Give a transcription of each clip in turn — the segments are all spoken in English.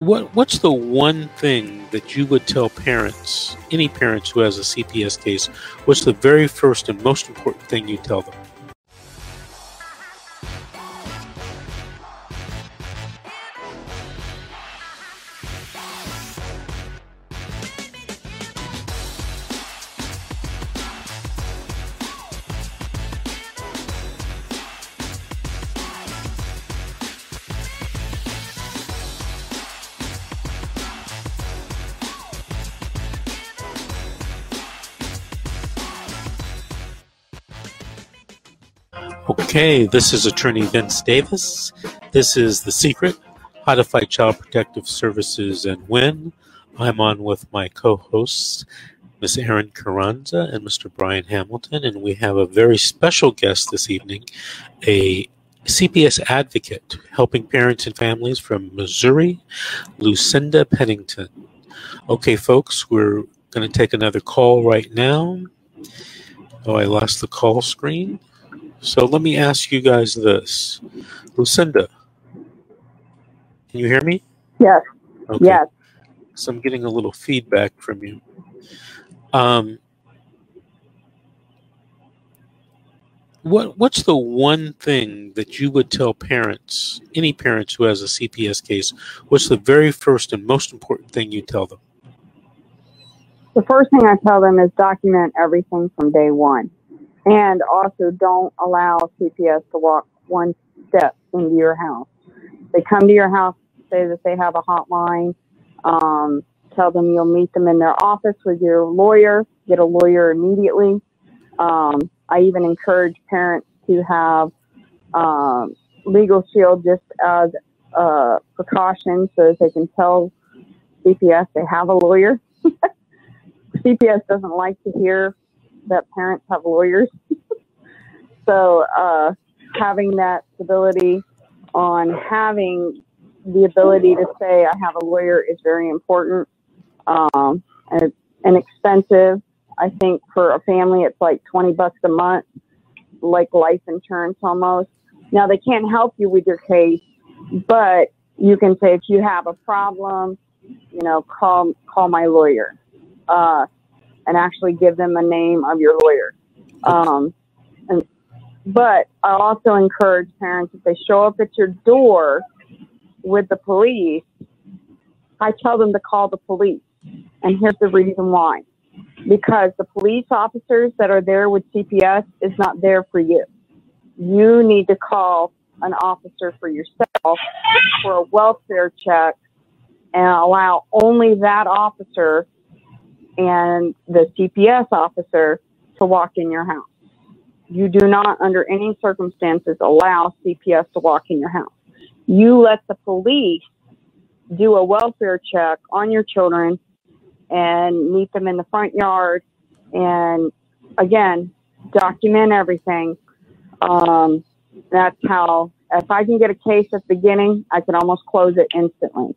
What What's the one thing that you would tell parents, any parents who has a CPS case? What's the very first and most important thing you tell them? Okay, this is Attorney Vince Davis. This is The Secret How to Fight Child Protective Services and Win. I'm on with my co hosts, Ms. Erin Carranza and Mr. Brian Hamilton, and we have a very special guest this evening, a CPS advocate helping parents and families from Missouri, Lucinda Pennington. Okay, folks, we're going to take another call right now. Oh, I lost the call screen. So let me ask you guys this. Lucinda, can you hear me? Yes. Okay. Yes. So I'm getting a little feedback from you. Um, what What's the one thing that you would tell parents, any parents who has a CPS case? What's the very first and most important thing you tell them? The first thing I tell them is document everything from day one. And also don't allow CPS to walk one step into your house. They come to your house, say that they have a hotline, um, tell them you'll meet them in their office with your lawyer, get a lawyer immediately. Um, I even encourage parents to have um, LegalShield just as a precaution so that they can tell CPS they have a lawyer. CPS doesn't like to hear that parents have lawyers. so uh, having that stability on having the ability to say I have a lawyer is very important um, and, and expensive. I think for a family, it's like 20 bucks a month, like life insurance almost. Now they can't help you with your case, but you can say if you have a problem, you know, call call my lawyer. Uh, and actually give them a name of your lawyer. Um, and, but I also encourage parents if they show up at your door with the police, I tell them to call the police. And here's the reason why. Because the police officers that are there with CPS is not there for you. You need to call an officer for yourself for a welfare check and allow only that officer and the CPS officer to walk in your house. You do not, under any circumstances, allow CPS to walk in your house. You let the police do a welfare check on your children and meet them in the front yard and again document everything um, that's how if i can get a case at the beginning i can almost close it instantly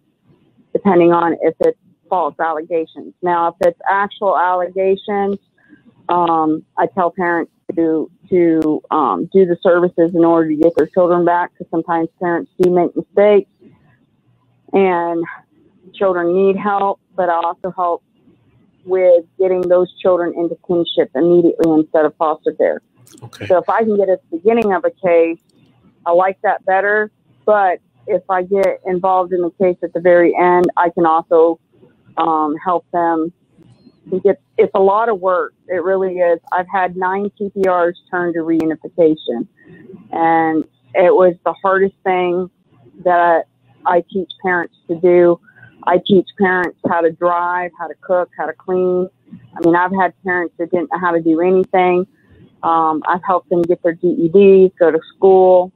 depending on if it's false allegations. Now, if it's actual allegations, um, I tell parents to to um, do the services in order to get their children back because sometimes parents do make mistakes and children need help, but I also help with getting those children into kinship immediately instead of foster care. Okay. So if I can get at the beginning of a case, I like that better. But if I get involved in the case at the very end, I can also um, help them. Get, it's a lot of work. It really is. I've had nine TPRs turn to reunification, and it was the hardest thing that I teach parents to do. I teach parents how to drive, how to cook, how to clean. I mean, I've had parents that didn't know how to do anything. Um, I've helped them get their GEDs, go to school,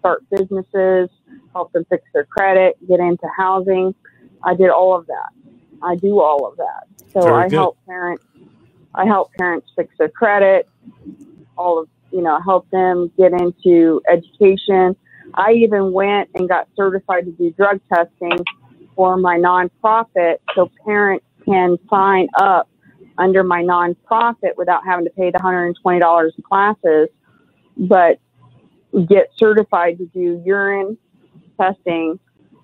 start businesses, help them fix their credit, get into housing. I did all of that. I do all of that. So Very I good. help parents. I help parents fix their credit. All of you know, help them get into education. I even went and got certified to do drug testing for my nonprofit, so parents can sign up under my nonprofit without having to pay the $120 in classes, but get certified to do urine testing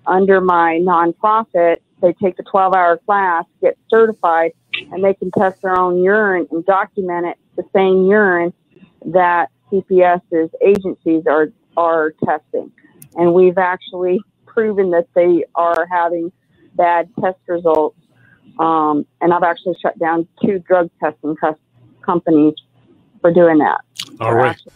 under my nonprofit, they take the 12 hour class, get certified, and they can test their own urine and document it the same urine that CPS's agencies are, are testing. And we've actually proven that they are having bad test results. Um, and I've actually shut down two drug testing companies for doing that. All right. Actually-